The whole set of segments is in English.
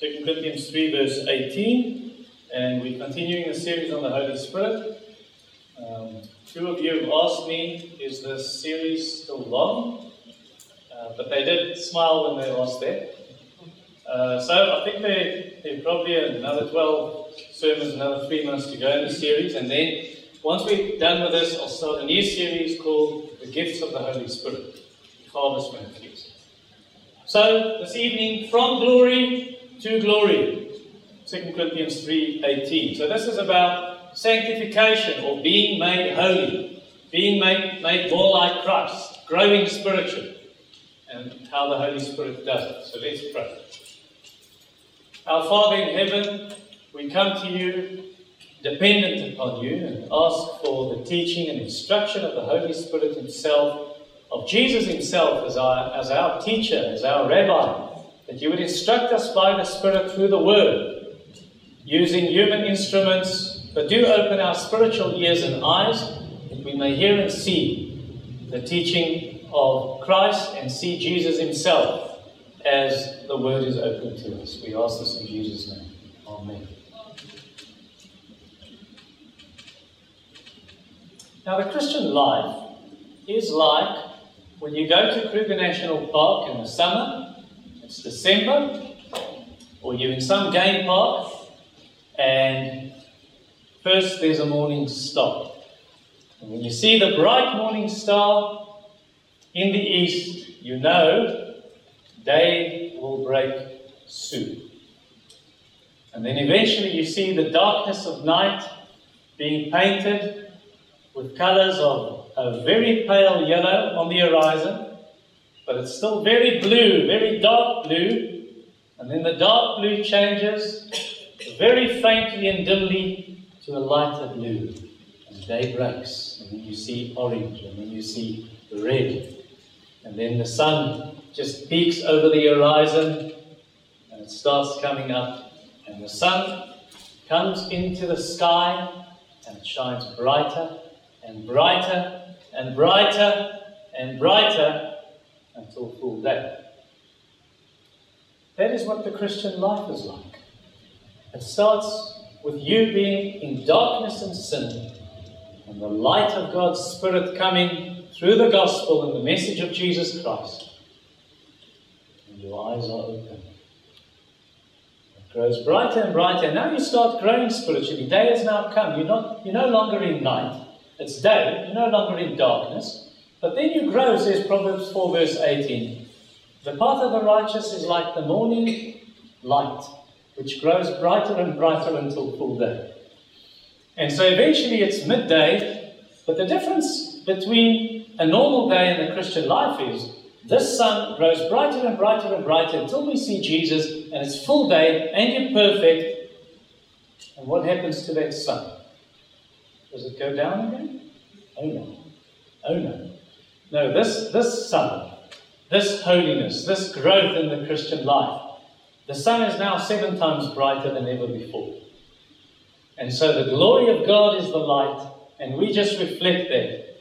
2 Corinthians 3, verse 18, and we're continuing the series on the Holy Spirit. Um, two of you have asked me, is this series still long? Uh, but they did smile when they asked that. Uh, so I think there, there probably another 12 sermons, another three months to go in the series, and then once we're done with this, I'll start a new series called The Gifts of the Holy Spirit, Harvest Ministries. So this evening, from glory to glory. 2 Corinthians 3:18. So this is about sanctification or being made holy, being made, made more like Christ, growing spiritually, and how the Holy Spirit does it. So let's pray. Our Father in heaven, we come to you dependent upon you and ask for the teaching and instruction of the Holy Spirit Himself, of Jesus Himself as our, as our teacher, as our rabbi, that you would instruct us by the Spirit through the Word, using human instruments, but do open our spiritual ears and eyes that we may hear and see the teaching of Christ and see Jesus Himself as the Word is open to us. We ask this in Jesus' name. Amen. Now, the Christian life is like when you go to Kruger National Park in the summer it's December, or you're in some game park, and first there's a morning star. And when you see the bright morning star in the east, you know day will break soon. And then eventually you see the darkness of night being painted with colors of a very pale yellow on the horizon but it's still very blue, very dark blue. And then the dark blue changes very faintly and dimly to a lighter blue. And day breaks, and then you see orange, and then you see red. And then the sun just peaks over the horizon, and it starts coming up. And the sun comes into the sky, and it shines brighter and brighter and brighter and brighter until full day. That is what the Christian life is like. It starts with you being in darkness and sin, and the light of God's Spirit coming through the gospel and the message of Jesus Christ. And your eyes are open. It grows brighter and brighter. Now you start growing spiritually. Day has now come. You're, not, you're no longer in night. It's day. You're no longer in darkness. But then you grow, says Proverbs 4, verse 18. The path of the righteous is like the morning light, which grows brighter and brighter until full day. And so eventually it's midday, but the difference between a normal day and the Christian life is this sun grows brighter and brighter and brighter until we see Jesus, and it's full day, and you're perfect. And what happens to that sun? Does it go down again? Oh no. Oh no. No, this, this sun, this holiness, this growth in the Christian life, the sun is now seven times brighter than ever before. And so the glory of God is the light, and we just reflect that.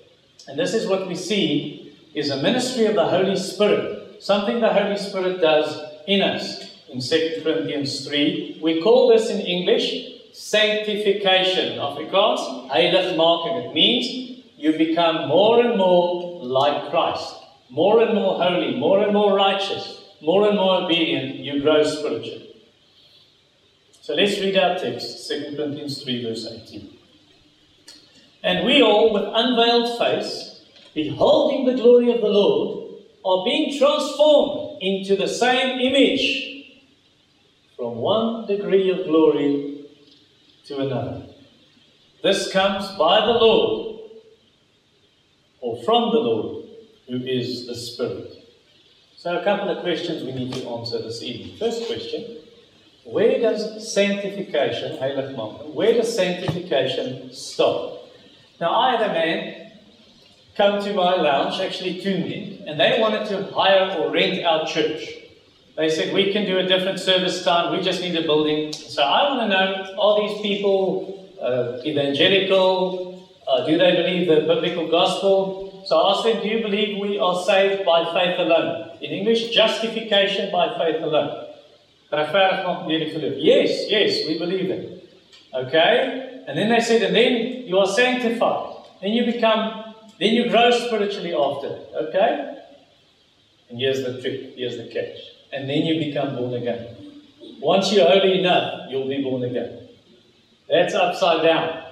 And this is what we see is a ministry of the Holy Spirit, something the Holy Spirit does in us. In 2 Corinthians 3, we call this in English sanctification. Afrikaans, heiligmaking. It means you become more and more like Christ, more and more holy, more and more righteous, more and more obedient, you grow spiritually. So let's read our text, 2 Corinthians 3, verse 18. And we all, with unveiled face, beholding the glory of the Lord, are being transformed into the same image from one degree of glory to another. This comes by the Lord or from the Lord, who is the Spirit. So, a couple of questions we need to answer this evening. First question Where does sanctification, where does sanctification stop? Now, I had a man come to my lounge, actually two men, and they wanted to hire or rent our church. They said, We can do a different service time, we just need a building. So, I want to know are these people uh, evangelical? Uh, do they believe the biblical gospel? So I asked them, Do you believe we are saved by faith alone? In English, justification by faith alone. Yes, yes, we believe it. Okay? And then they said, and then you are sanctified. Then you become, then you grow spiritually after that. Okay? And here's the trick, here's the catch. And then you become born again. Once you're holy enough, you'll be born again. That's upside down.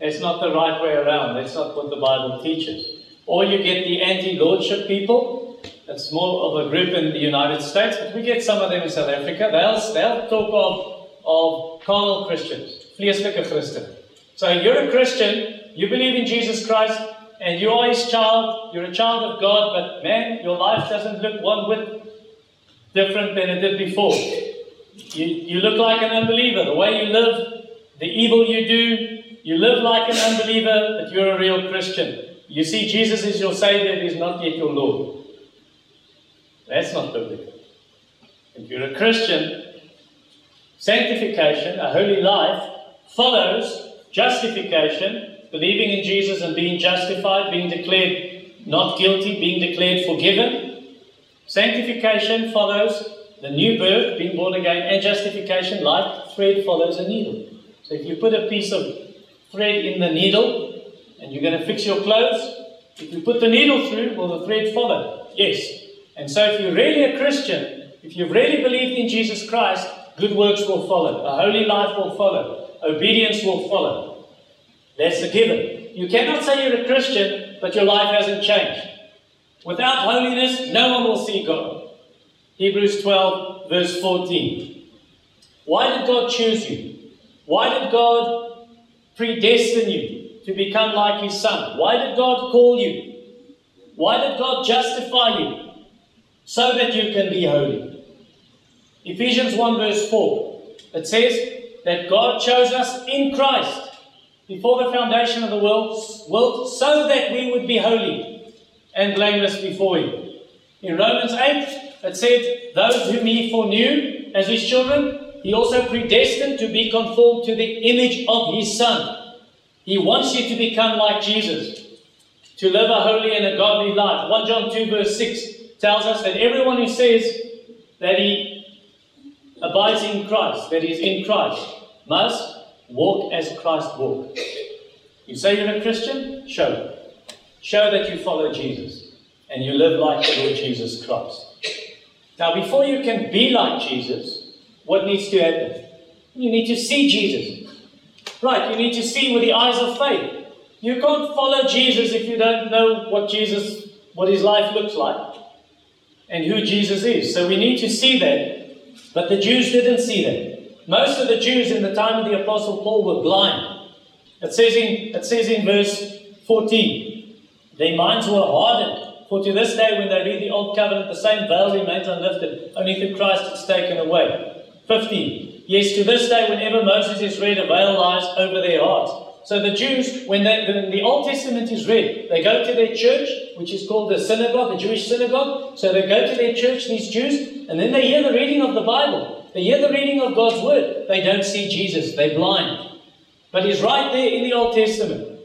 That's not the right way around. That's not what the Bible teaches. Or you get the anti lordship people. That's more of a group in the United States, but we get some of them in South Africa. They'll, they'll talk of, of carnal Christians, vleeslike Christen. So you're a Christian, you believe in Jesus Christ, and you are his child, you're a child of God, but man, your life doesn't look one whit different than it did before. You, you look like an unbeliever. The way you live, the evil you do, you live like an unbeliever, but you're a real Christian. You see Jesus is your Savior, He is not yet your Lord. That's not biblical. If you're a Christian, sanctification, a holy life, follows justification, believing in Jesus and being justified, being declared not guilty, being declared forgiven. Sanctification follows the new birth, being born again, and justification, like thread follows a needle. So if you put a piece of thread in the needle and you're going to fix your clothes, if you put the needle through, will the thread follow? Yes. And so if you're really a Christian, if you've really believed in Jesus Christ, good works will follow. A holy life will follow. Obedience will follow. That's the given. You cannot say you're a Christian, but your life hasn't changed. Without holiness, no one will see God. Hebrews 12, verse 14. Why did God choose you? Why did God predestine you to become like His Son? Why did God call you? Why did God justify you? So that you can be holy. Ephesians 1, verse 4. It says that God chose us in Christ before the foundation of the world, world so that we would be holy and blameless before Him. In Romans 8, it said, Those whom He foreknew as His children, He also predestined to be conformed to the image of His Son. He wants you to become like Jesus, to live a holy and a godly life. 1 John 2, verse 6 tells us that everyone who says that he abides in Christ, that he is in Christ, must walk as Christ walked. You say you're a Christian? Show it. Show that you follow Jesus and you live like the Lord Jesus Christ. Now, before you can be like Jesus, what needs to happen? You need to see Jesus. Right, you need to see with the eyes of faith. You can't follow Jesus if you don't know what Jesus, what his life looks like and who Jesus is. So we need to see that. But the Jews didn't see that. Most of the Jews in the time of the Apostle Paul were blind. It says in, it says in verse 14, their minds were hardened. For to this day, when they read the Old Covenant, the same veil remains unlifted, only through Christ it's taken away. 15. Yes, to this day, whenever Moses is read, a veil lies over their hearts. So the Jews, when, they, when the Old Testament is read, they go to their church, which is called the synagogue, the Jewish synagogue. So they go to their church, these Jews, and then they hear the reading of the Bible. They hear the reading of God's word. They don't see Jesus. They're blind. But he's right there in the Old Testament.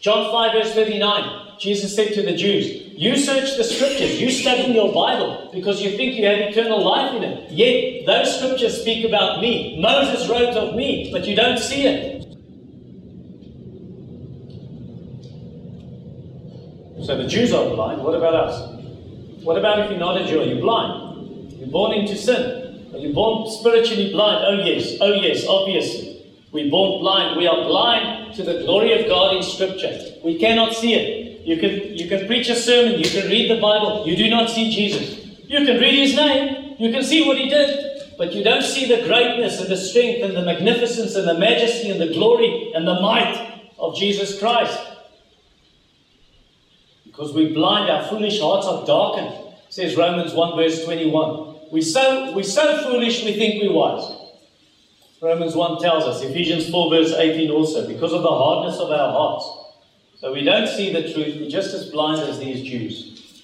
John 5, verse 39. Jesus said to the Jews, You search the scriptures, you study your Bible because you think you have eternal life in it. Yet those scriptures speak about me. Moses wrote of me, but you don't see it. So the Jews are blind. What about us? What about if you're not a Jew? Are you blind? You're born into sin. Are you born spiritually blind? Oh, yes. Oh, yes, obviously. We're born blind. We are blind to the glory of God in Scripture. We cannot see it. You can, you can preach a sermon, you can read the Bible, you do not see Jesus. You can read his name, you can see what he did, but you don't see the greatness and the strength and the magnificence and the majesty and the glory and the might of Jesus Christ. Because we're blind, our foolish hearts are darkened, says Romans 1 verse 21. We're so, we're so foolish we think we're wise. Romans 1 tells us, Ephesians 4 verse 18 also, because of the hardness of our hearts. So we don't see the truth, we're just as blind as these Jews.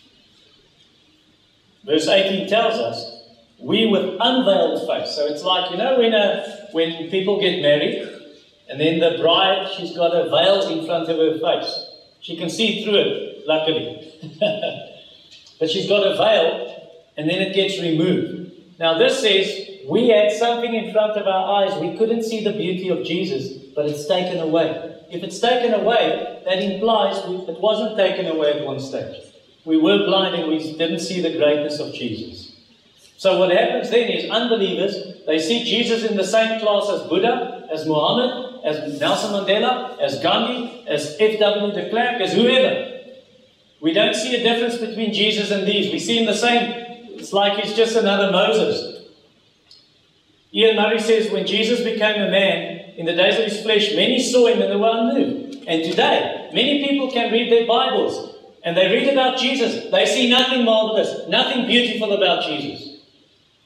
Verse 18 tells us, we with unveiled face. So it's like, you know, when, a, when people get married, and then the bride, she's got a veil in front of her face. She can see through it, luckily. but she's got a veil, and then it gets removed. Now, this says we had something in front of our eyes. We couldn't see the beauty of Jesus, but it's taken away. If it's taken away, that implies it wasn't taken away at one stage. We were blind and we didn't see the greatness of Jesus. So what happens then is unbelievers, they see Jesus in the same class as Buddha, as Muhammad, as Nelson Mandela, as Gandhi, as F.W. de Klerk, as whoever. We don't see a difference between Jesus and these. We see him the same. It's like he's just another Moses. Iain Murray says when Jesus became a man, in the days of his flesh, many saw him and they were unmoved. And today, many people can read their Bibles and they read about Jesus. They see nothing marvelous, nothing beautiful about Jesus.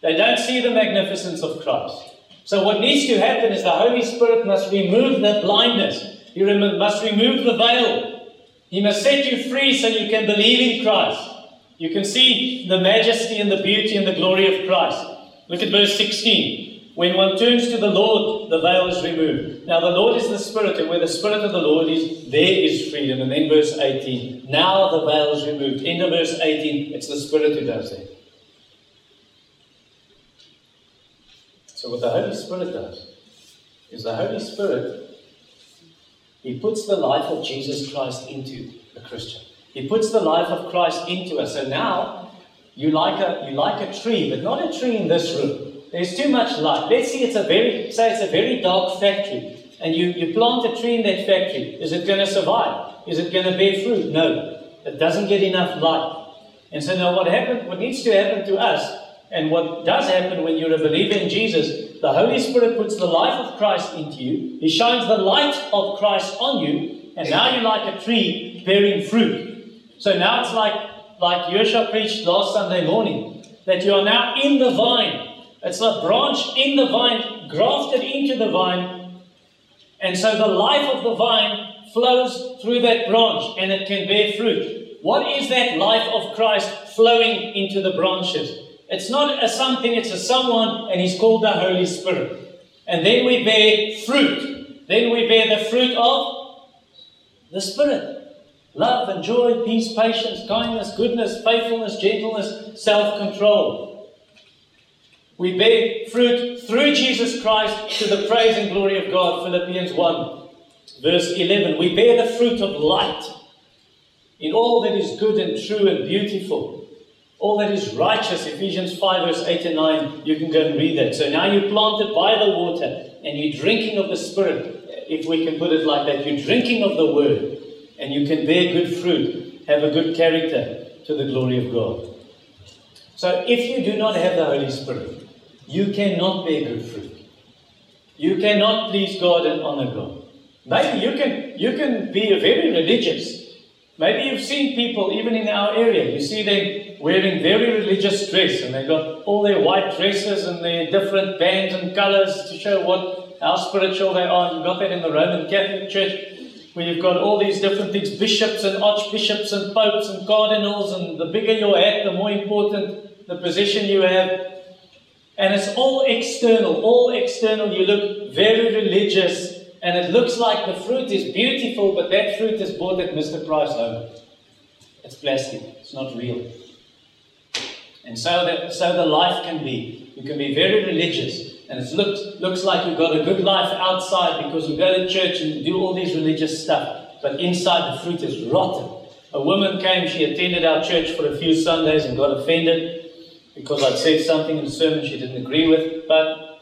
They don't see the magnificence of Christ. So, what needs to happen is the Holy Spirit must remove the blindness, He must remove the veil. He must set you free so you can believe in Christ. You can see the majesty and the beauty and the glory of Christ. Look at verse 16. When one turns to the Lord, the veil is removed. Now, the Lord is the Spirit, and where the Spirit of the Lord is, there is freedom. And then verse 18. Now the veil is removed. End of verse 18. It's the Spirit who does that. So, what the Holy Spirit does is the Holy Spirit, He puts the life of Jesus Christ into a Christian. He puts the life of Christ into us. So now you like a you like a tree, but not a tree in this room. There's too much light. Let's see it's a very say it's a very dark factory. And you, you plant a tree in that factory. Is it going to survive? Is it going to bear fruit? No. It doesn't get enough light. And so now what happened, what needs to happen to us, and what does happen when you're a believer in Jesus, the Holy Spirit puts the life of Christ into you. He shines the light of Christ on you, and now you're like a tree bearing fruit. So now it's like like Yosha preached last Sunday morning, that you are now in the vine. It's a branch in the vine, grafted into the vine. And so the life of the vine flows through that branch and it can bear fruit. What is that life of Christ flowing into the branches? It's not a something, it's a someone, and he's called the Holy Spirit. And then we bear fruit. Then we bear the fruit of the Spirit love and joy, peace, patience, kindness, goodness, faithfulness, gentleness, self control. We bear fruit through Jesus Christ to the praise and glory of God. Philippians 1, verse 11. We bear the fruit of light in all that is good and true and beautiful, all that is righteous. Ephesians 5, verse 8 and 9. You can go and read that. So now you're planted by the water and you're drinking of the Spirit, if we can put it like that. You're drinking of the Word and you can bear good fruit, have a good character to the glory of God. So if you do not have the Holy Spirit, you cannot bear good fruit. You cannot please God and honor God. Maybe you can you can be very religious. Maybe you've seen people even in our area. You see them wearing very religious dress, and they've got all their white dresses and their different bands and colours to show what how spiritual they are. You've got that in the Roman Catholic Church, where you've got all these different things, bishops and archbishops and popes and cardinals, and the bigger your hat, the more important the position you have. And it's all external, all external. You look very religious, and it looks like the fruit is beautiful, but that fruit is bought at Mr. Price home. It's plastic, it's not real. And so that so the life can be. You can be very religious, and it looks looks like you've got a good life outside because you go to church and do all these religious stuff, but inside the fruit is rotten. A woman came, she attended our church for a few Sundays and got offended because I'd said something in the sermon she didn't agree with, but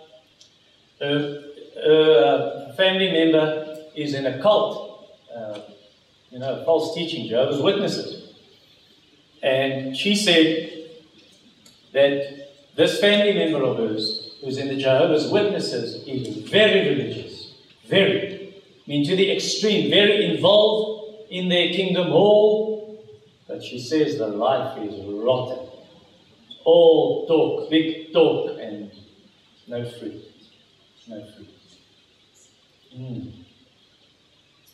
her a family member is in a cult, uh, you know, false teaching, Jehovah's Witnesses. And she said that this family member of hers, who's in the Jehovah's Witnesses, is very religious, very. I mean, to the extreme, very involved in their kingdom hall. But she says the life is rotten all talk, big talk, and no fruit. No fruit. Mm.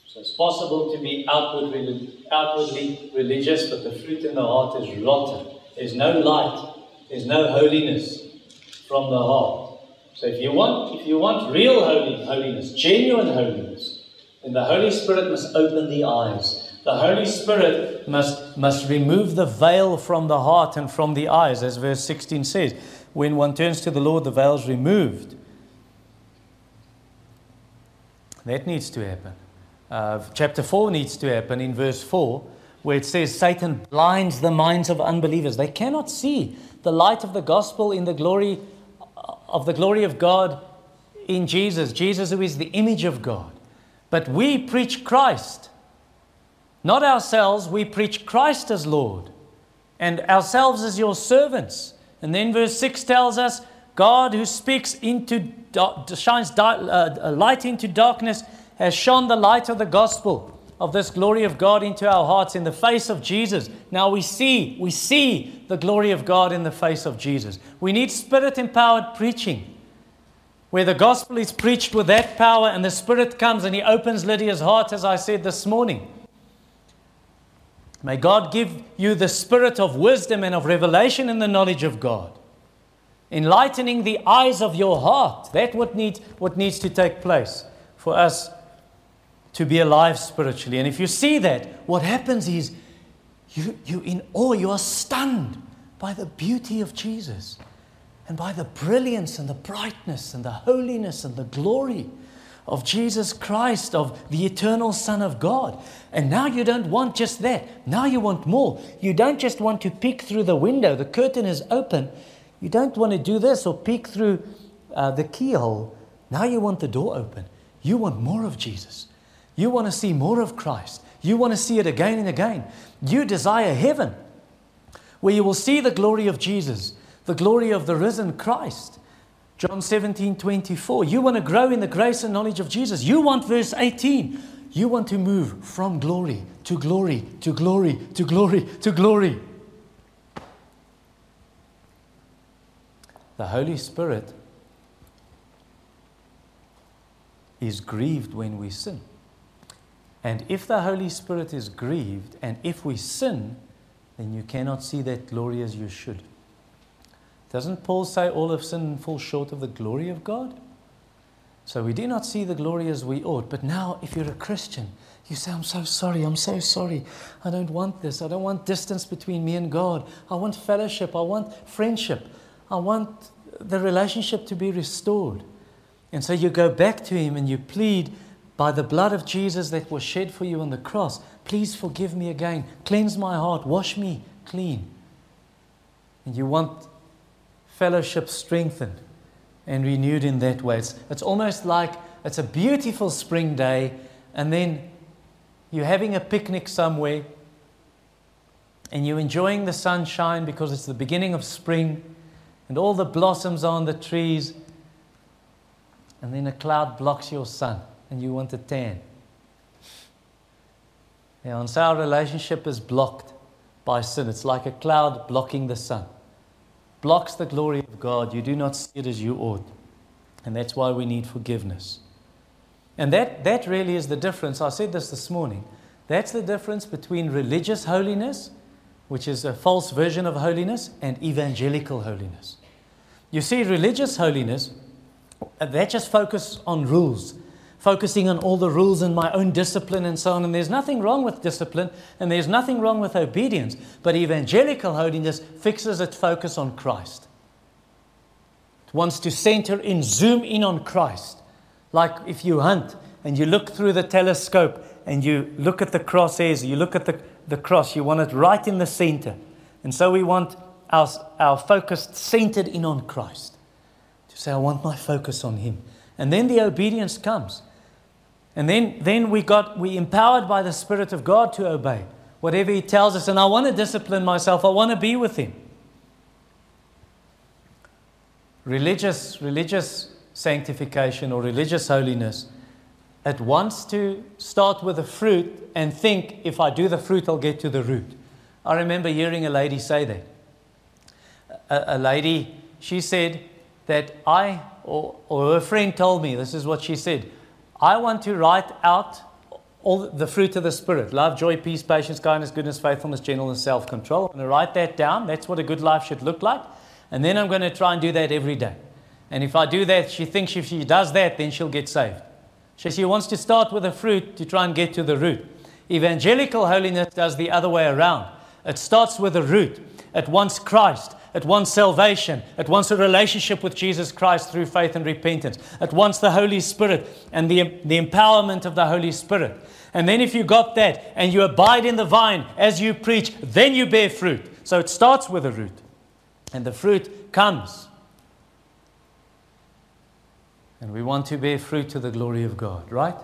So it's possible to be outwardly, outwardly religious, but the fruit in the heart is rotten. There's no light. There's no holiness from the heart. So if you want, if you want real holiness, genuine holiness, then the Holy Spirit must open the eyes. The Holy Spirit must, must remove the veil from the heart and from the eyes, as verse 16 says. When one turns to the Lord, the veil is removed. That needs to happen. Uh, chapter 4 needs to happen in verse 4, where it says Satan blinds the minds of unbelievers. They cannot see the light of the gospel in the glory of the glory of God in Jesus, Jesus who is the image of God. But we preach Christ, not ourselves, we preach Christ as Lord, and ourselves as your servants. And then verse 6 tells us God who speaks into shines uh, light into darkness has shone the light of the gospel of this glory of God into our hearts in the face of Jesus. Now we see, we see the glory of God in the face of Jesus. We need spirit empowered preaching where the gospel is preached with that power and the spirit comes and he opens Lydia's heart, as I said this morning. May God give you the spirit of wisdom and of revelation in the knowledge of God, enlightening the eyes of your heart. That's what needs, what needs to take place for us to be alive spiritually. And if you see that, what happens is you, you in awe, you are stunned by the beauty of Jesus and by the brilliance and the brightness and the holiness and the glory of Jesus Christ, of the eternal Son of God. And now you don't want just that. Now you want more. You don't just want to peek through the window, the curtain is open. You don't want to do this or peek through uh, the keyhole. Now you want the door open. You want more of Jesus. You want to see more of Christ. You want to see it again and again. You desire heaven where you will see the glory of Jesus, the glory of the risen Christ. John 17, 24. You want to grow in the grace and knowledge of Jesus. You want verse 18. You want to move from glory to glory to glory to glory to glory. The Holy Spirit is grieved when we sin. And if the Holy Spirit is grieved and if we sin, then you cannot see that glory as you should. Doesn't Paul say all of sin and fall short of the glory of God? So we do not see the glory as we ought. But now, if you're a Christian, you say, I'm so sorry, I'm so sorry. I don't want this. I don't want distance between me and God. I want fellowship. I want friendship. I want the relationship to be restored. And so you go back to Him and you plead by the blood of Jesus that was shed for you on the cross, please forgive me again. Cleanse my heart. Wash me clean. And you want fellowship strengthened and renewed in that way. It's, it's almost like it's a beautiful spring day, and then you're having a picnic somewhere and you're enjoying the sunshine because it's the beginning of spring and all the blossoms are on the trees, and then a cloud blocks your sun and you want a tan. Yeah, and so our relationship is blocked by sin. It's like a cloud blocking the sun. Blocks the glory of God. You do not see it as you ought. And that's why we need forgiveness. And that, that really is the difference. I said this this morning. That's the difference between religious holiness, which is a false version of holiness, and evangelical holiness. You see, religious holiness, that just focus on rules focusing on all the rules and my own discipline and so on. And there's nothing wrong with discipline and there's nothing wrong with obedience. But evangelical holiness fixes its focus on Christ. It wants to center in, zoom in on Christ. Like if you hunt and you look through the telescope and you look at the crosshairs, you look at the, the cross, you want it right in the center. And so we want our, our focus centered in on Christ. To say, I want my focus on Him. And then the obedience comes. And then, then we got we empowered by the Spirit of God to obey whatever He tells us. And I want to discipline myself. I want to be with Him. Religious, religious sanctification or religious holiness, it wants to start with the fruit and think if I do the fruit, I'll get to the root. I remember hearing a lady say that. A, a lady, she said that I, or, or her friend told me, this is what she said I want to write out all the fruit of the Spirit love, joy, peace, patience, kindness, goodness, faithfulness, gentleness, self control. I'm going to write that down. That's what a good life should look like. And then I'm going to try and do that every day. And if I do that, she thinks if she does that, then she'll get saved. She, she wants to start with the fruit to try and get to the root. Evangelical holiness does the other way around. It starts with the root. It wants Christ. It wants salvation. It wants a relationship with Jesus Christ through faith and repentance. It wants the Holy Spirit and the, the empowerment of the Holy Spirit. And then, if you got that and you abide in the vine as you preach, then you bear fruit. So it starts with a root. And the fruit comes. And we want to bear fruit to the glory of God, right?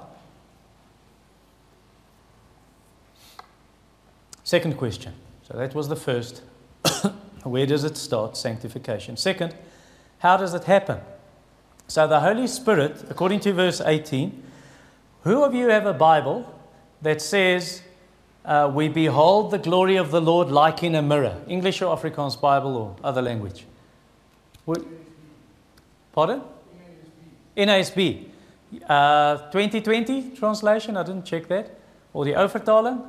Second question. So that was the first. Where does it start? Sanctification. Second, how does it happen? So the Holy Spirit, according to verse 18, who of you have a Bible that says, uh, We behold the glory of the Lord like in a mirror? English or Afrikaans Bible or other language? What? Pardon? NASB. Uh, 2020 translation, I didn't check that. Or the Overtaling?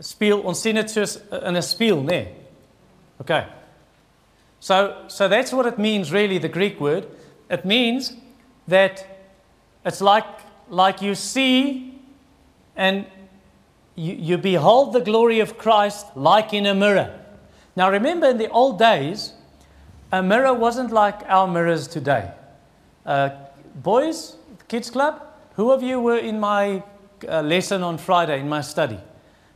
Speel, ons sien soos in 'n spieël, nê? Nee. Okay. So, so that's what it means, really, the Greek word. It means that it's like, like you see and you, you behold the glory of Christ like in a mirror. Now, remember, in the old days, a mirror wasn't like our mirrors today. Uh, boys, kids club, who of you were in my uh, lesson on Friday in my study?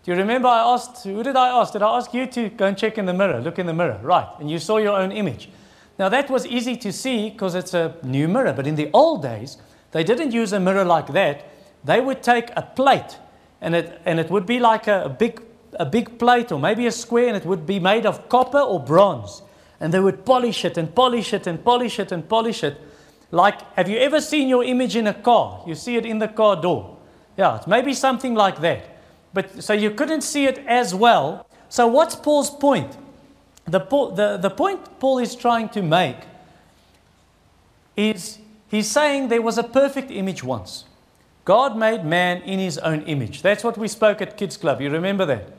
You remember I asked, who did I ask? Did I ask you to go and check in the mirror, look in the mirror? Right. And you saw your own image. Now that was easy to see because it's a new mirror. But in the old days, they didn't use a mirror like that. They would take a plate and it, and it would be like a, a big, a big plate or maybe a square and it would be made of copper or bronze. And they would polish it and polish it and polish it and polish it. Like, have you ever seen your image in a car? You see it in the car door. Yeah, it's maybe something like that. But so you couldn't see it as well. So what's Paul's point? The, the, the point Paul is trying to make is he's saying there was a perfect image once. God made man in his own image. That's what we spoke at Kids Club. You remember that?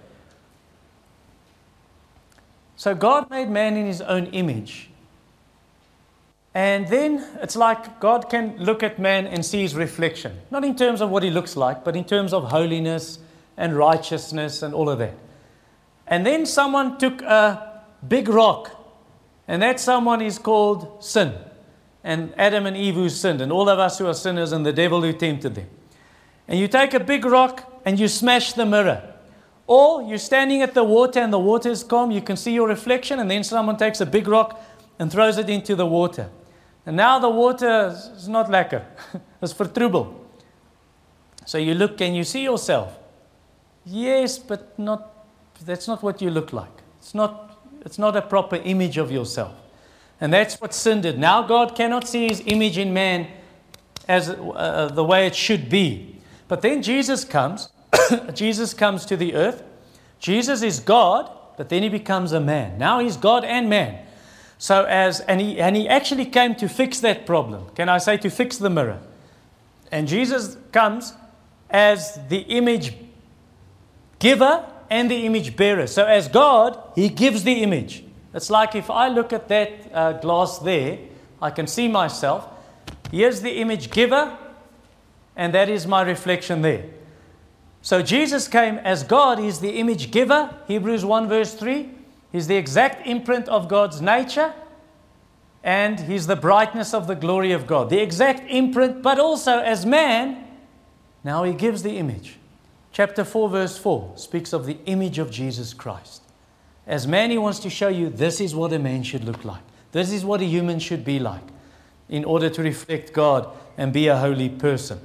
So God made man in his own image. And then it's like God can look at man and see his reflection. Not in terms of what he looks like, but in terms of holiness and righteousness and all of that. And then someone took a big rock, and that someone is called sin. And Adam and Eve who sinned, and all of us who are sinners, and the devil who tempted them. And you take a big rock and you smash the mirror. Or you're standing at the water and the water is calm, you can see your reflection, and then someone takes a big rock and throws it into the water. And now the water is not lekker, it's for trouble. So you look and you see yourself. Yes, but not, that's not what you look like. It's not, it's not a proper image of yourself. And that's what sin did. Now God cannot see his image in man as uh, the way it should be. But then Jesus comes. Jesus comes to the earth. Jesus is God, but then he becomes a man. Now he's God and man. So as and he and he actually came to fix that problem. Can I say to fix the mirror? And Jesus comes as the image giver and the image bearer. So, as God, He gives the image. It's like if I look at that uh, glass there, I can see myself. Here's the image giver, and that is my reflection there. So, Jesus came as God, He's the image giver. Hebrews 1, verse 3. He's the exact imprint of God's nature, and He's the brightness of the glory of God. The exact imprint, but also as man, now He gives the image. Chapter 4, verse 4 speaks of the image of Jesus Christ. As man, he wants to show you this is what a man should look like. This is what a human should be like in order to reflect God and be a holy person.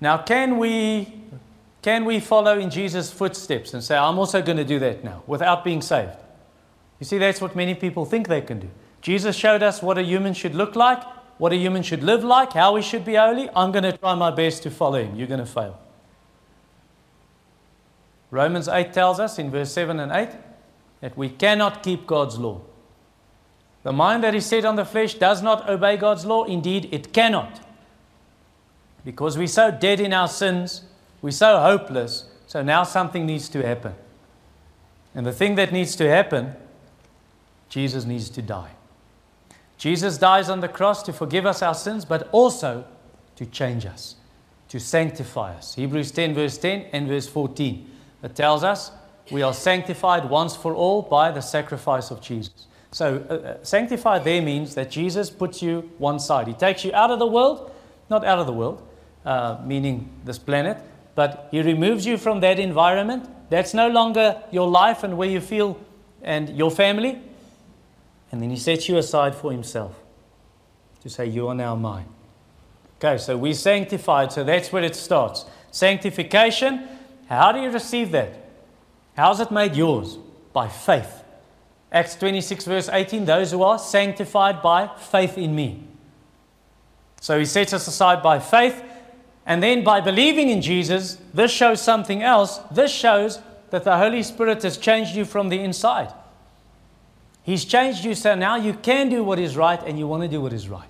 Now, can we, can we follow in Jesus' footsteps and say, I'm also going to do that now without being saved? You see, that's what many people think they can do. Jesus showed us what a human should look like, what a human should live like, how we should be holy. I'm going to try my best to follow him. You're going to fail. Romans 8 tells us in verse 7 and 8 that we cannot keep God's law. The mind that is set on the flesh does not obey God's law. Indeed, it cannot. Because we're so dead in our sins, we're so hopeless, so now something needs to happen. And the thing that needs to happen, Jesus needs to die. Jesus dies on the cross to forgive us our sins, but also to change us. to sanctify us. Hebrews 10, verse 10 and verse 14. It tells us we are sanctified once for all by the sacrifice of Jesus. So, uh, uh, sanctified there means that Jesus puts you one side. He takes you out of the world, not out of the world, uh, meaning this planet, but He removes you from that environment. That's no longer your life and where you feel and your family. And then He sets you aside for Himself to say, You are now mine. Okay, so we're sanctified, so that's where it starts. Sanctification, how do you receive that? How's it made yours? By faith. Acts 26, verse 18 those who are sanctified by faith in me. So he sets us aside by faith, and then by believing in Jesus, this shows something else. This shows that the Holy Spirit has changed you from the inside. He's changed you so now you can do what is right and you want to do what is right.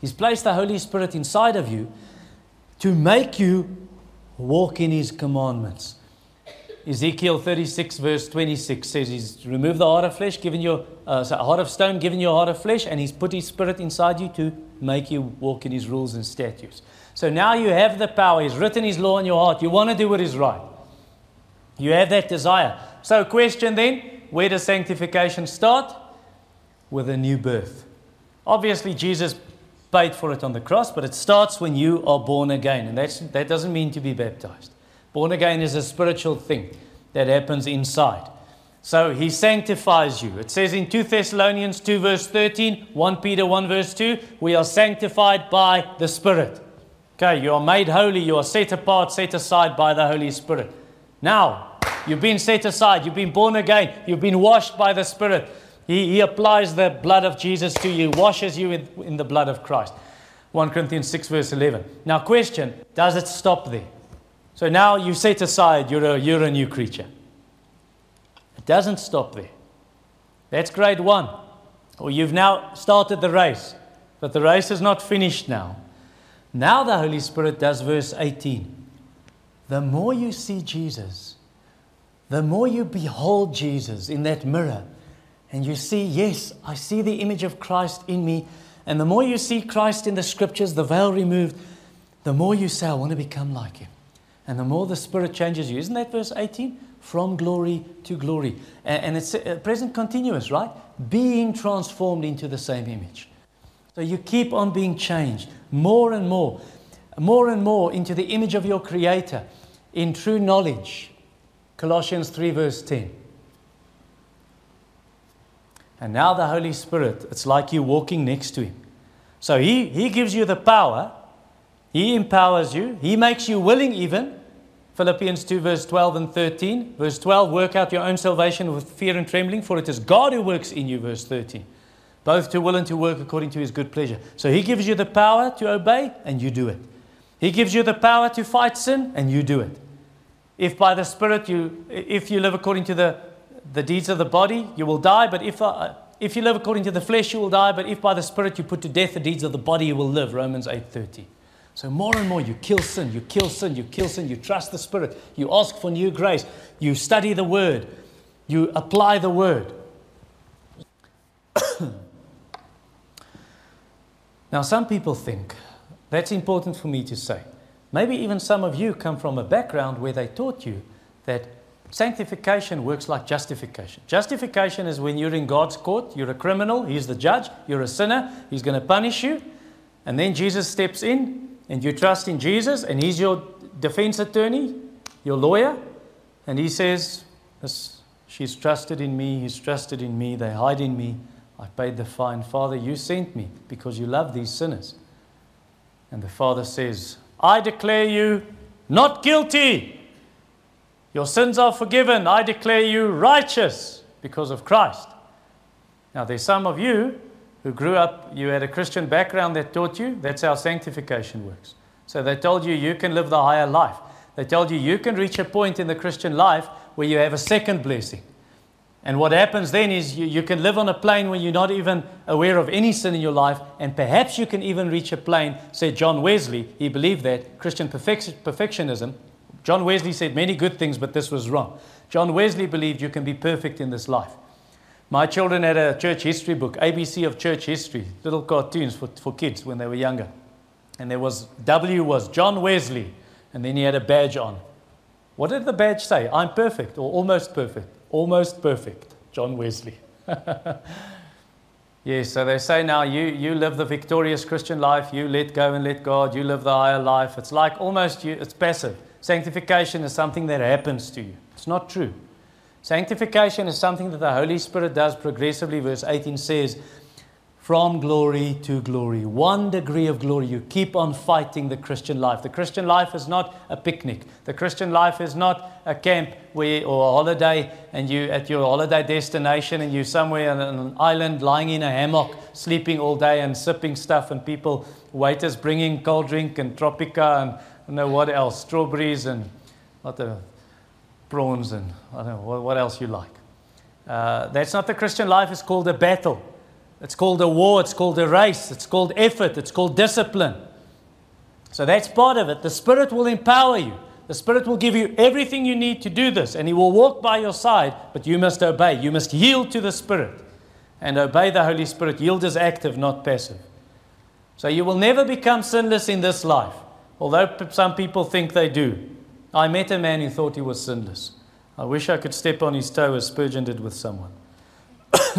He's placed the Holy Spirit inside of you to make you walk in His commandments. Ezekiel 36, verse 26 says He's removed the heart of flesh, given you uh, a heart of stone, given you a heart of flesh, and He's put His Spirit inside you to make you walk in His rules and statutes. So now you have the power. He's written His law in your heart. You want to do what is right. You have that desire. So, question then where does sanctification start? With a new birth. Obviously, Jesus paid for it on the cross, but it starts when you are born again. And that's, that doesn't mean to be baptized. Born again is a spiritual thing that happens inside. So he sanctifies you. It says in 2 Thessalonians 2, verse 13, 1 Peter 1, verse 2, we are sanctified by the Spirit. Okay, you are made holy, you are set apart, set aside by the Holy Spirit. Now, you've been set aside, you've been born again, you've been washed by the Spirit. He, he applies the blood of Jesus to you, washes you in, in the blood of Christ. 1 Corinthians 6, verse 11. Now, question Does it stop there? So now you set aside, you're a, you're a new creature. It doesn't stop there. That's grade one. Or you've now started the race, but the race is not finished now. Now the Holy Spirit does verse 18. The more you see Jesus, the more you behold Jesus in that mirror, and you see, yes, I see the image of Christ in me. And the more you see Christ in the scriptures, the veil removed, the more you say, I want to become like him. And the more the Spirit changes you. Isn't that verse 18? From glory to glory. And it's uh, present continuous, right? Being transformed into the same image. So you keep on being changed more and more, more and more into the image of your Creator in true knowledge. Colossians 3, verse 10. And now the Holy Spirit, it's like you walking next to Him. So He, he gives you the power, He empowers you, He makes you willing even. Philippians 2, verse 12 and 13. Verse 12, work out your own salvation with fear and trembling, for it is God who works in you. Verse 13. Both to will and to work according to his good pleasure. So he gives you the power to obey, and you do it. He gives you the power to fight sin, and you do it. If by the Spirit you, if you live according to the the deeds of the body, you will die. But if, uh, if you live according to the flesh, you will die. But if by the Spirit you put to death the deeds of the body, you will live. Romans 8.30. So more and more you kill sin, you kill sin, you kill sin, you trust the Spirit, you ask for new grace, you study the Word, you apply the Word. now, some people think, that's important for me to say. Maybe even some of you come from a background where they taught you that Sanctification works like justification. Justification is when you're in God's court, you're a criminal, He's the judge, you're a sinner, He's going to punish you. And then Jesus steps in and you trust in Jesus, and He's your defense attorney, your lawyer. And He says, She's trusted in me, He's trusted in me, they hide in me. I paid the fine. Father, you sent me because you love these sinners. And the Father says, I declare you not guilty. Your sins are forgiven. I declare you righteous because of Christ. Now, there's some of you who grew up, you had a Christian background that taught you that's how sanctification works. So they told you you can live the higher life. They told you you can reach a point in the Christian life where you have a second blessing. And what happens then is you, you can live on a plane where you're not even aware of any sin in your life, and perhaps you can even reach a plane, said John Wesley, he believed that, Christian perfectionism, John Wesley said many good things, but this was wrong. John Wesley believed you can be perfect in this life. My children had a church history book, ABC of Church History, little cartoons for, for kids when they were younger. And there was W was John Wesley, and then he had a badge on. What did the badge say? I'm perfect or almost perfect. Almost perfect. John Wesley. yes, so they say now you, you live the victorious Christian life, you let go and let God, you live the higher life. It's like almost you, it's passive. Sanctification is something that happens to you. It's not true. Sanctification is something that the Holy Spirit does progressively. Verse 18 says, from glory to glory. One degree of glory. You keep on fighting the Christian life. The Christian life is not a picnic. The Christian life is not a camp where, or a holiday and you at your holiday destination and you're somewhere on an island lying in a hammock, sleeping all day and sipping stuff and people, waiters bringing cold drink and Tropica and don't know what else, strawberries and what the prawns and I don't know what, what else you like. Uh, that's not the Christian life. It's called a battle. It's called a war, it's called a race, it's called effort, it's called discipline. So that's part of it. The Spirit will empower you. The Spirit will give you everything you need to do this, and He will walk by your side, but you must obey. You must yield to the Spirit and obey the Holy Spirit. Yield is active, not passive. So you will never become sinless in this life, although some people think they do. I met a man who thought he was sinless. I wish I could step on his toe as Spurgeon did with someone.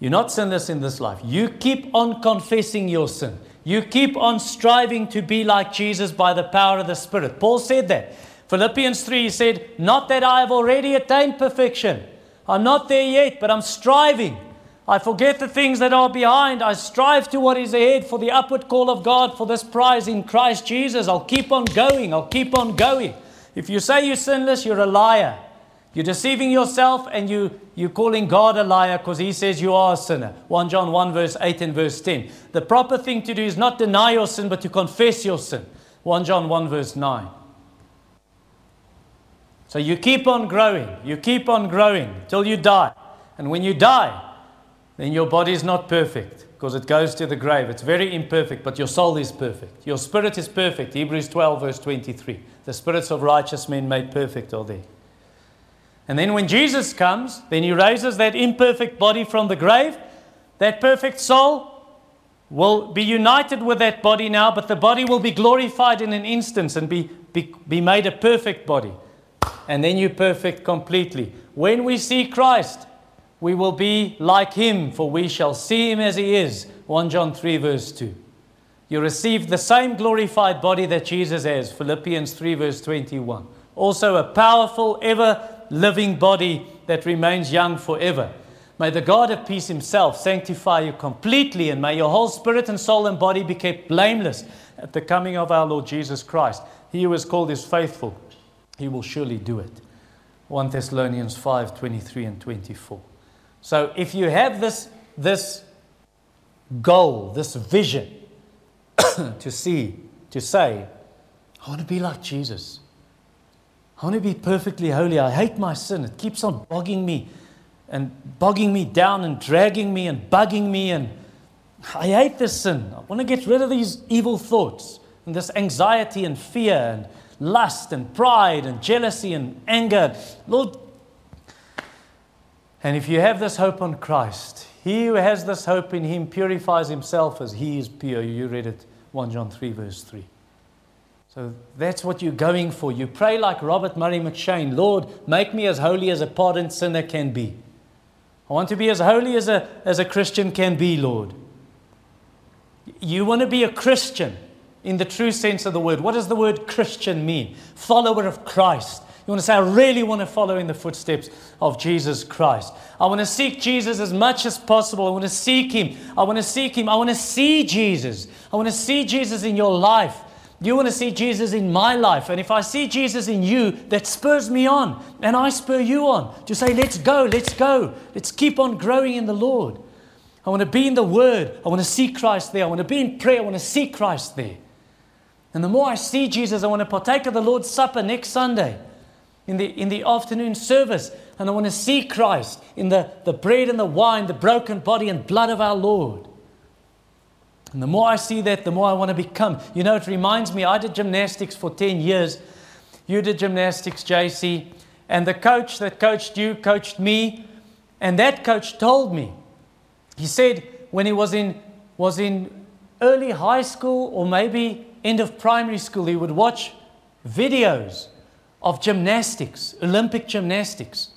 You're not sinless in this life. You keep on confessing your sin. You keep on striving to be like Jesus by the power of the Spirit. Paul said that. Philippians 3 he said, Not that I have already attained perfection. I'm not there yet, but I'm striving. I forget the things that are behind. I strive to what is ahead for the upward call of God for this prize in Christ Jesus. I'll keep on going. I'll keep on going. If you say you're sinless, you're a liar. You're deceiving yourself and you, you're calling God a liar because He says you are a sinner. 1 John 1, verse 8 and verse 10. The proper thing to do is not deny your sin, but to confess your sin. 1 John 1, verse 9. So you keep on growing. You keep on growing till you die. And when you die, then your body is not perfect because it goes to the grave. It's very imperfect, but your soul is perfect. Your spirit is perfect. Hebrews 12, verse 23. The spirits of righteous men made perfect are there. And then when Jesus comes, then he raises that imperfect body from the grave. That perfect soul will be united with that body now, but the body will be glorified in an instant and be, be, be made a perfect body. And then you're perfect completely. When we see Christ, we will be like him, for we shall see him as he is. 1 John 3, verse 2. You receive the same glorified body that Jesus has. Philippians 3, verse 21. Also, a powerful, ever living body that remains young forever. May the God of peace himself sanctify you completely, and may your whole spirit and soul and body be kept blameless at the coming of our Lord Jesus Christ. He who is called is faithful, he will surely do it. 1 Thessalonians 5 23 and 24. So if you have this, this goal, this vision to see, to say, I want to be like Jesus. I want to be perfectly holy. I hate my sin. It keeps on bogging me and bogging me down and dragging me and bugging me. And I hate this sin. I want to get rid of these evil thoughts and this anxiety and fear and lust and pride and jealousy and anger. Lord, and if you have this hope on Christ, he who has this hope in him purifies himself as he is pure. You read it, 1 John 3, verse 3. So that's what you're going for. You pray like Robert Murray M'Cheyne Lord, make me as holy as a pardoned sinner can be. I want to be as holy as a, as a Christian can be, Lord. You want to be a Christian in the true sense of the word. What does the word Christian mean? Follower of Christ. You want to say, I really want to follow in the footsteps of Jesus Christ. I want to seek Jesus as much as possible. I want to seek Him. I want to seek Him. I want to see Jesus. I want to see Jesus in your life. You want to see Jesus in my life. And if I see Jesus in you, that spurs me on. And I spur you on to say, let's go, let's go. Let's keep on growing in the Lord. I want to be in the Word. I want to see Christ there. I want to be in prayer. I want to see Christ there. And the more I see Jesus, I want to partake of the Lord's Supper next Sunday in the, in the afternoon service. And I want to see Christ in the, the bread and the wine, the broken body and blood of our Lord. And the more I see that, the more I want to become. You know, it reminds me, I did gymnastics for 10 years. You did gymnastics, JC. And the coach that coached you coached me. And that coach told me, he said, when he was in, was in early high school or maybe end of primary school, he would watch videos of gymnastics, Olympic gymnastics.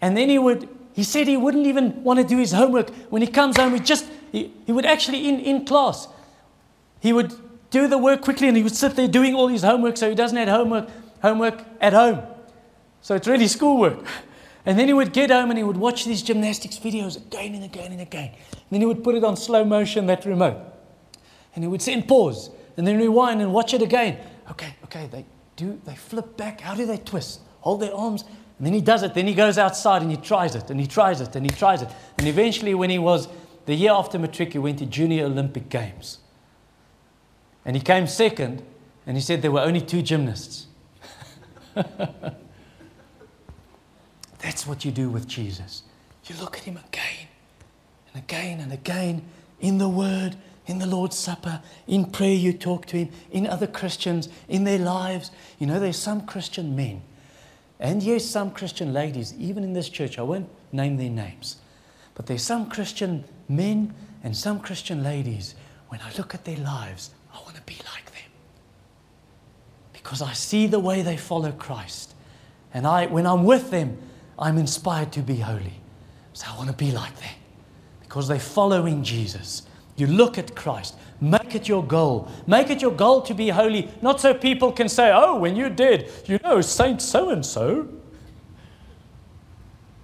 And then he would, he said he wouldn't even want to do his homework. When he comes home, he just, he, he would actually, in, in class, he would do the work quickly and he would sit there doing all his homework so he doesn't have homework, homework at home. So it's really schoolwork. And then he would get home and he would watch these gymnastics videos again and again and again. And then he would put it on slow motion, that remote. And he would send pause and then rewind and watch it again. Okay, okay, they do, they flip back. How do they twist? Hold their arms. And then he does it. Then he goes outside and he tries it and he tries it and he tries it. And eventually, when he was the year after matric, he went to Junior Olympic Games. And he came second and he said there were only two gymnasts. That's what you do with Jesus. You look at him again and again and again in the Word, in the Lord's Supper, in prayer, you talk to him, in other Christians, in their lives. You know, there's some Christian men, and yes, some Christian ladies, even in this church. I won't name their names, but there's some Christian men and some Christian ladies. When I look at their lives, I want to be like them because I see the way they follow Christ. And I, when I'm with them, I'm inspired to be holy. So I want to be like them because they're following Jesus. You look at Christ. Make it your goal. Make it your goal to be holy, not so people can say, oh, when you did, you know, Saint so and so.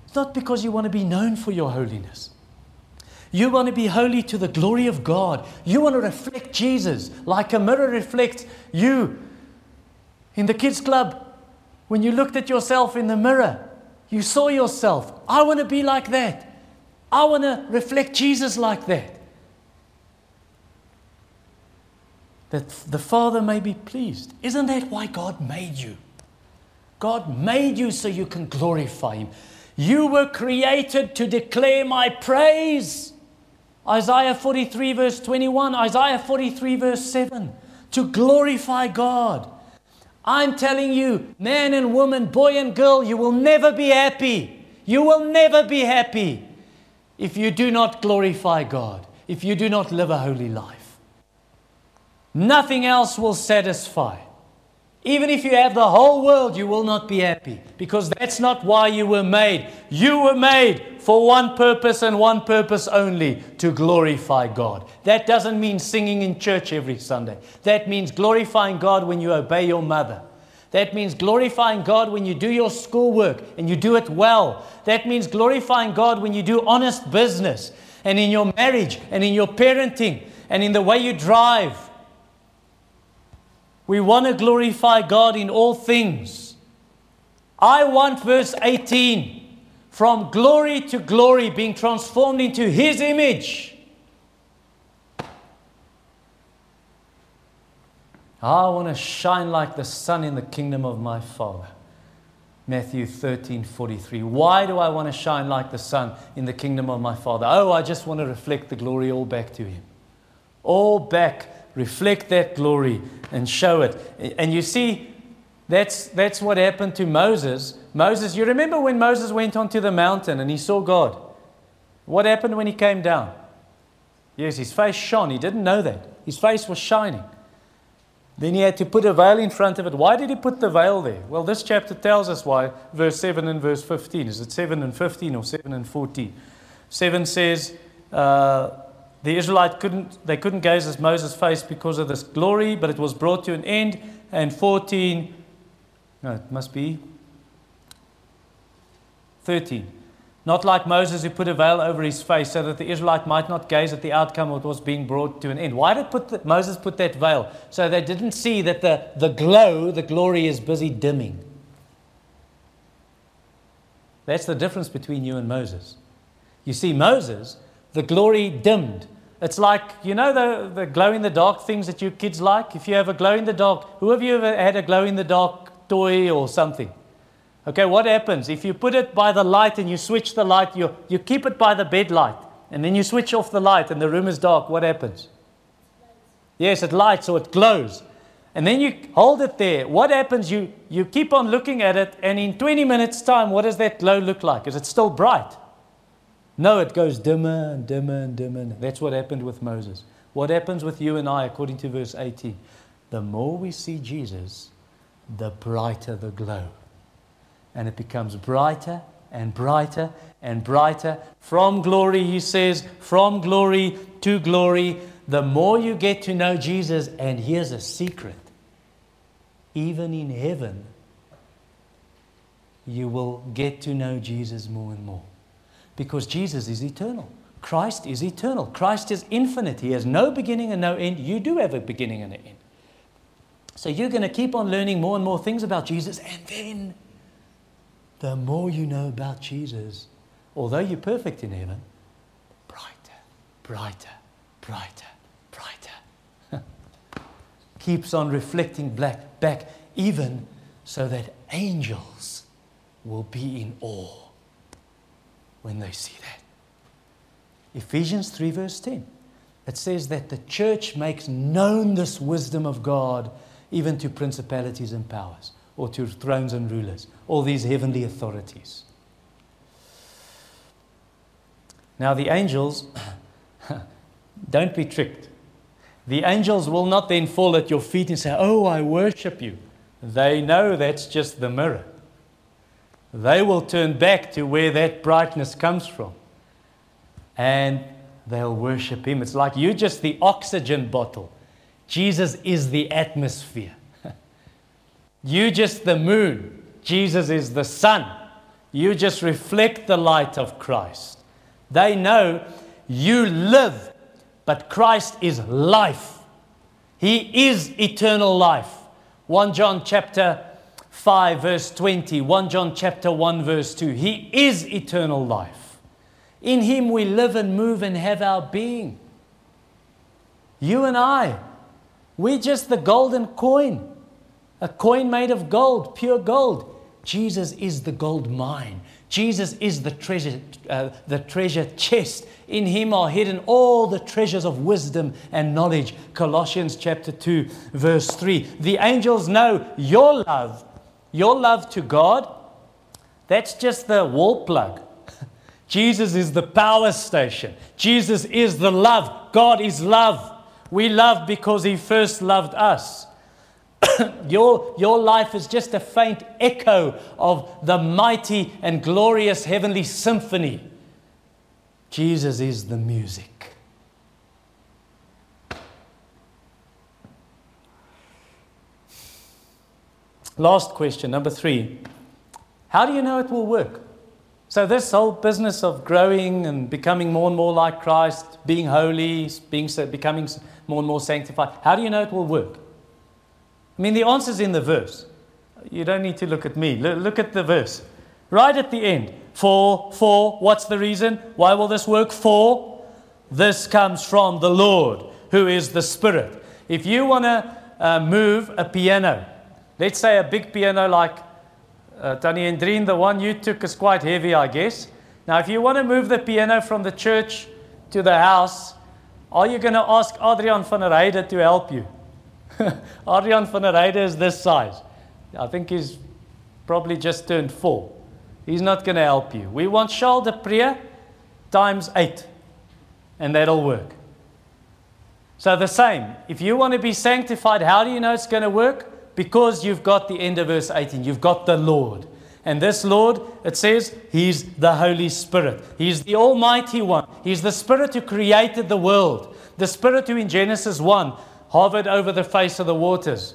It's not because you want to be known for your holiness. You want to be holy to the glory of God. You want to reflect Jesus like a mirror reflects you. In the kids' club, when you looked at yourself in the mirror, you saw yourself. I want to be like that. I want to reflect Jesus like that. That the Father may be pleased. Isn't that why God made you? God made you so you can glorify Him. You were created to declare my praise. Isaiah 43, verse 21, Isaiah 43, verse 7. To glorify God. I'm telling you, man and woman, boy and girl, you will never be happy. You will never be happy if you do not glorify God, if you do not live a holy life. Nothing else will satisfy. Even if you have the whole world, you will not be happy because that's not why you were made. You were made for one purpose and one purpose only to glorify God. That doesn't mean singing in church every Sunday. That means glorifying God when you obey your mother. That means glorifying God when you do your schoolwork and you do it well. That means glorifying God when you do honest business and in your marriage and in your parenting and in the way you drive we want to glorify God in all things. I want verse 18 from glory to glory, being transformed into His image. I want to shine like the sun in the kingdom of my Father. Matthew 13 43. Why do I want to shine like the sun in the kingdom of my Father? Oh, I just want to reflect the glory all back to Him. All back reflect that glory and show it. And you see, that's, that's what happened to Moses. Moses, you remember when Moses went onto the mountain and he saw God? What happened when he came down? Yes, his face shone. He didn't know that. His face was shining. Then he had to put a veil in front of it. Why did he put the veil there? Well, this chapter tells us why. Verse 7 and verse 15. Is it 7 and 15 or 7 and 14? 7 says, uh, the Israelites couldn't, they couldn't gaze at Moses' face because of this glory, but it was brought to an end. And 14, no, it must be 13. Not like Moses who put a veil over his face so that the Israelite might not gaze at the outcome of what was being brought to an end. Why did put the, Moses put that veil? So they didn't see that the, the glow, the glory is busy dimming. That's the difference between you and Moses. You see, Moses, the glory dimmed. It's like, you know, the, the glow in the dark things that you kids like? If you have a glow in the dark, who have you ever had a glow in the dark toy or something? Okay, what happens? If you put it by the light and you switch the light, you, you keep it by the bed light, and then you switch off the light and the room is dark, what happens? Yes, it lights or it glows. And then you hold it there. What happens? You, you keep on looking at it, and in 20 minutes' time, what does that glow look like? Is it still bright? No, it goes dimmer and dimmer and dimmer. That's what happened with Moses. What happens with you and I, according to verse 18? The more we see Jesus, the brighter the glow. And it becomes brighter and brighter and brighter. From glory, he says, from glory to glory. The more you get to know Jesus, and here's a secret even in heaven, you will get to know Jesus more and more. Because Jesus is eternal. Christ is eternal. Christ is infinite. He has no beginning and no end. You do have a beginning and an end. So you're going to keep on learning more and more things about Jesus, and then the more you know about Jesus, although you're perfect in heaven, brighter, brighter, brighter, brighter. Keeps on reflecting black, back, even so that angels will be in awe when they see that. Ephesians 3, verse 10. It says that the church makes known this wisdom of God even to principalities and powers, or to thrones and rulers, all these heavenly authorities. Now, the angels, don't be tricked. The angels will not then fall at your feet and say, Oh, I worship you. They know that's just the mirror. They will turn back to where that brightness comes from and they'll worship him. It's like you're just the oxygen bottle, Jesus is the atmosphere. you just the moon, Jesus is the sun. You just reflect the light of Christ. They know you live, but Christ is life. He is eternal life. 1 John chapter 5 verse 20, 1 John chapter 1 verse 2. He is eternal life. In him we live and move and have our being. You and I, we're just the golden coin, a coin made of gold, pure gold. Jesus is the gold mine. Jesus is the treasure, uh, the treasure chest. In him are hidden all the treasures of wisdom and knowledge. Colossians chapter 2, verse 3. The angels know your love, your love to God, that's just the wall plug. Jesus is the power station. Jesus is the love. God is love. We love because He first loved us. your, your life is just a faint echo of the mighty and glorious heavenly symphony. Jesus is the music. Last question, number three. How do you know it will work? So, this whole business of growing and becoming more and more like Christ, being holy, being, becoming more and more sanctified, how do you know it will work? I mean, the answer's in the verse. You don't need to look at me. Look at the verse. Right at the end. For, for, what's the reason? Why will this work? For, this comes from the Lord, who is the Spirit. If you want to uh, move a piano, let's say a big piano like uh, Tony Andreen, the one you took is quite heavy, I guess. Now, if you want to move the piano from the church to the house, are you going to ask Adrian van der to help you? Adrian van der is this size. I think he's probably just turned four. He's not going to help you. We want Charles de Prier times eight, and that'll work. So, the same. If you want to be sanctified, how do you know it's going to work? Because you've got the end of verse 18. You've got the Lord. And this Lord, it says, He's the Holy Spirit. He's the Almighty One. He's the Spirit who created the world. The Spirit who in Genesis 1 hovered over the face of the waters.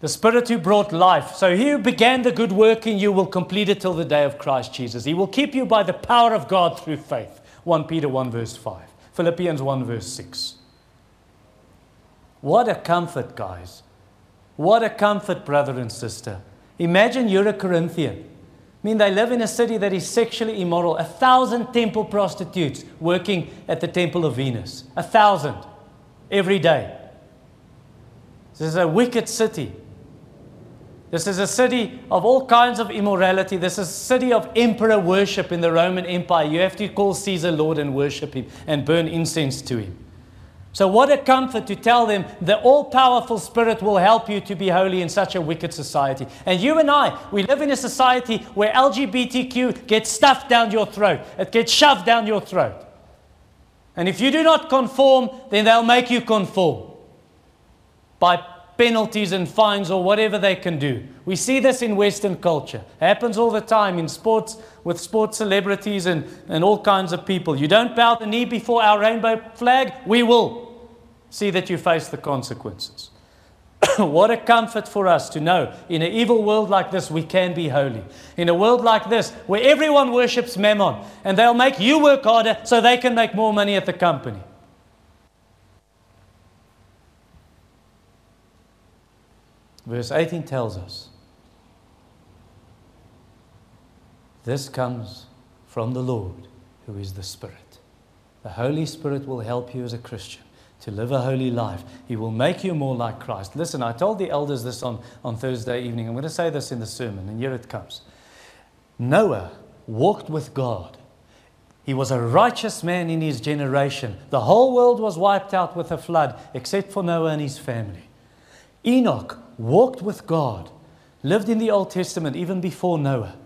The Spirit who brought life. So he who began the good work in you will complete it till the day of Christ Jesus. He will keep you by the power of God through faith. 1 Peter 1 verse 5. Philippians 1 verse 6. What a comfort, guys. What a comfort, brother and sister. Imagine you're a Corinthian. I mean, they live in a city that is sexually immoral. A thousand temple prostitutes working at the temple of Venus. A thousand every day. This is a wicked city. This is a city of all kinds of immorality. This is a city of emperor worship in the Roman Empire. You have to call Caesar Lord and worship him and burn incense to him. So, what a comfort to tell them the all powerful Spirit will help you to be holy in such a wicked society. And you and I, we live in a society where LGBTQ gets stuffed down your throat, it gets shoved down your throat. And if you do not conform, then they'll make you conform by penalties and fines or whatever they can do. We see this in Western culture. It happens all the time in sports with sports celebrities and, and all kinds of people. You don't bow the knee before our rainbow flag, we will see that you face the consequences. what a comfort for us to know in an evil world like this, we can be holy. In a world like this, where everyone worships Mammon and they'll make you work harder so they can make more money at the company. Verse 18 tells us this comes from the Lord, who is the Spirit. The Holy Spirit will help you as a Christian to live a holy life. He will make you more like Christ. Listen, I told the elders this on, on Thursday evening. I'm going to say this in the sermon, and here it comes. Noah walked with God. He was a righteous man in his generation. The whole world was wiped out with a flood, except for Noah and his family. Enoch walked with God, lived in the Old Testament even before Noah.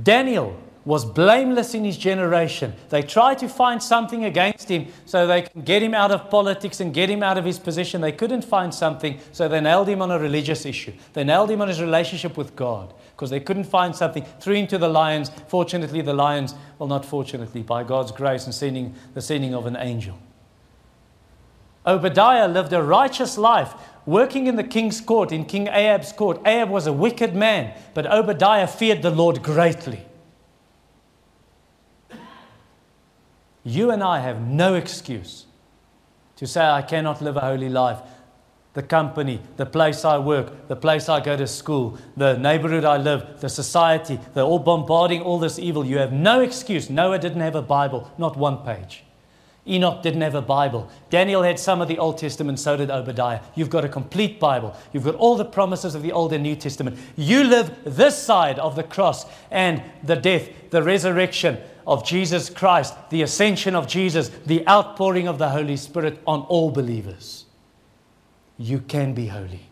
Daniel was blameless in his generation. They tried to find something against him so they can get him out of politics and get him out of his position. They couldn't find something, so they nailed him on a religious issue. They nailed him on his relationship with God because they couldn't find something. Threw him to the lions. Fortunately, the lions, well, not fortunately, by God's grace and sending the sending of an angel. Obadiah lived a righteous life, working in the king's court, in King Ahab's court. Ahab was a wicked man, but Obadiah feared the Lord greatly. You and I have no excuse to say, I cannot live a holy life. The company, the place I work, the place I go to school, the neighborhood I live, the society, they're all bombarding all this evil. You have no excuse. Noah didn't have a Bible, not one page. Enoch didn't have a Bible. Daniel had some of the Old Testament, so did Obadiah. You've got a complete Bible. You've got all the promises of the Old and New Testament. You live this side of the cross and the death, the resurrection, of Jesus Christ, the ascension of Jesus, the outpouring of the Holy Spirit on all believers. You can be holy.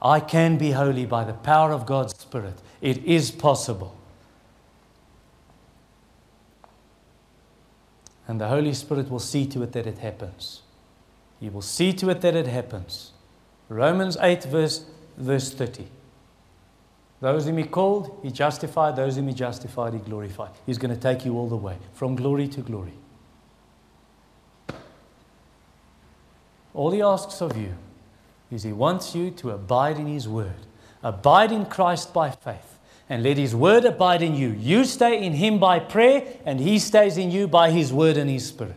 I can be holy by the power of God's Spirit. It is possible. And the Holy Spirit will see to it that it happens. He will see to it that it happens. Romans 8, verse, verse 30. Those whom he called, he justified. Those whom he justified, he glorified. He's going to take you all the way, from glory to glory. All he asks of you is he wants you to abide in his word. Abide in Christ by faith, and let his word abide in you. You stay in him by prayer, and he stays in you by his word and his spirit.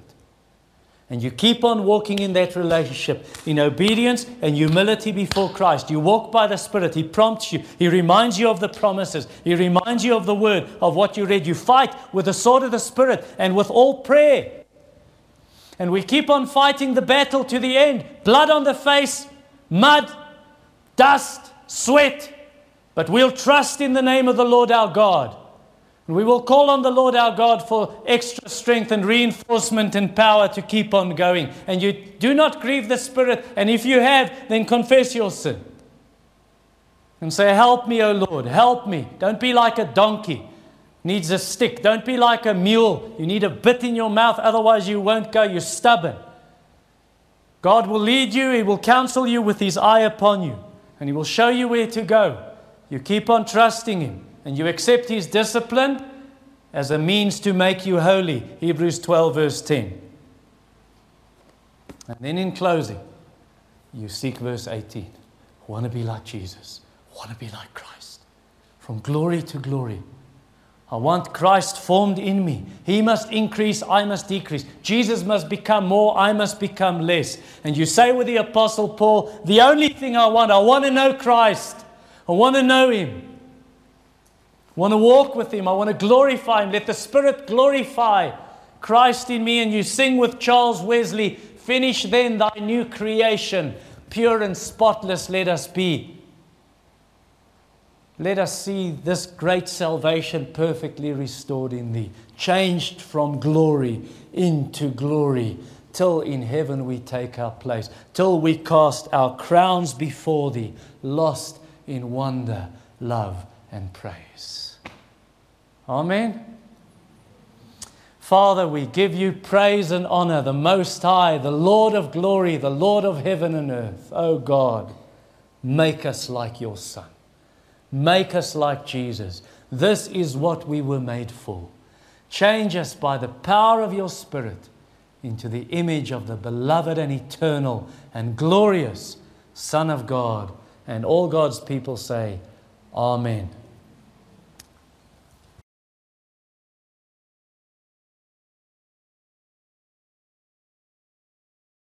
And you keep on walking in that relationship in obedience and humility before Christ. You walk by the Spirit. He prompts you. He reminds you of the promises. He reminds you of the word, of what you read. You fight with the sword of the Spirit and with all prayer. And we keep on fighting the battle to the end. Blood on the face, mud, dust, sweat. But we'll trust in the name of the Lord our God. And we will call on the Lord our God for extra strength and reinforcement and power to keep on going. And you do not grieve the Spirit. And if you have, then confess your sin. And say, Help me, O Lord, help me. Don't be like a donkey, needs a stick. Don't be like a mule. You need a bit in your mouth, otherwise, you won't go. You're stubborn. God will lead you, He will counsel you with His eye upon you, and He will show you where to go. You keep on trusting Him and you accept his discipline as a means to make you holy. Hebrews 12, verse 10. And then in closing, you seek verse 18. Want to be like Jesus, want to be like Christ. From glory to glory. I want Christ formed in me. He must increase, I must decrease. Jesus must become more, I must become less. And you say with the Apostle Paul, the only thing I want, I want to know Christ. I want to know Him I want to walk with Him. I want to glorify Him. Let the Spirit glorify Christ in me. And you sing with Charles Wesley Finish then thy new creation, pure and spotless let us be. Let us see this great salvation perfectly restored in thee, changed from glory into glory, till in heaven we take our place, till we cast our crowns before thee, lost in wonder, love, and praise. Amen. Father, we give you praise and honor, the Most High, the Lord of glory, the Lord of heaven and earth. Oh God, make us like your Son. Make us like Jesus. This is what we were made for. Change us by the power of your Spirit into the image of the beloved and eternal and glorious Son of God. And all God's people say, Amen.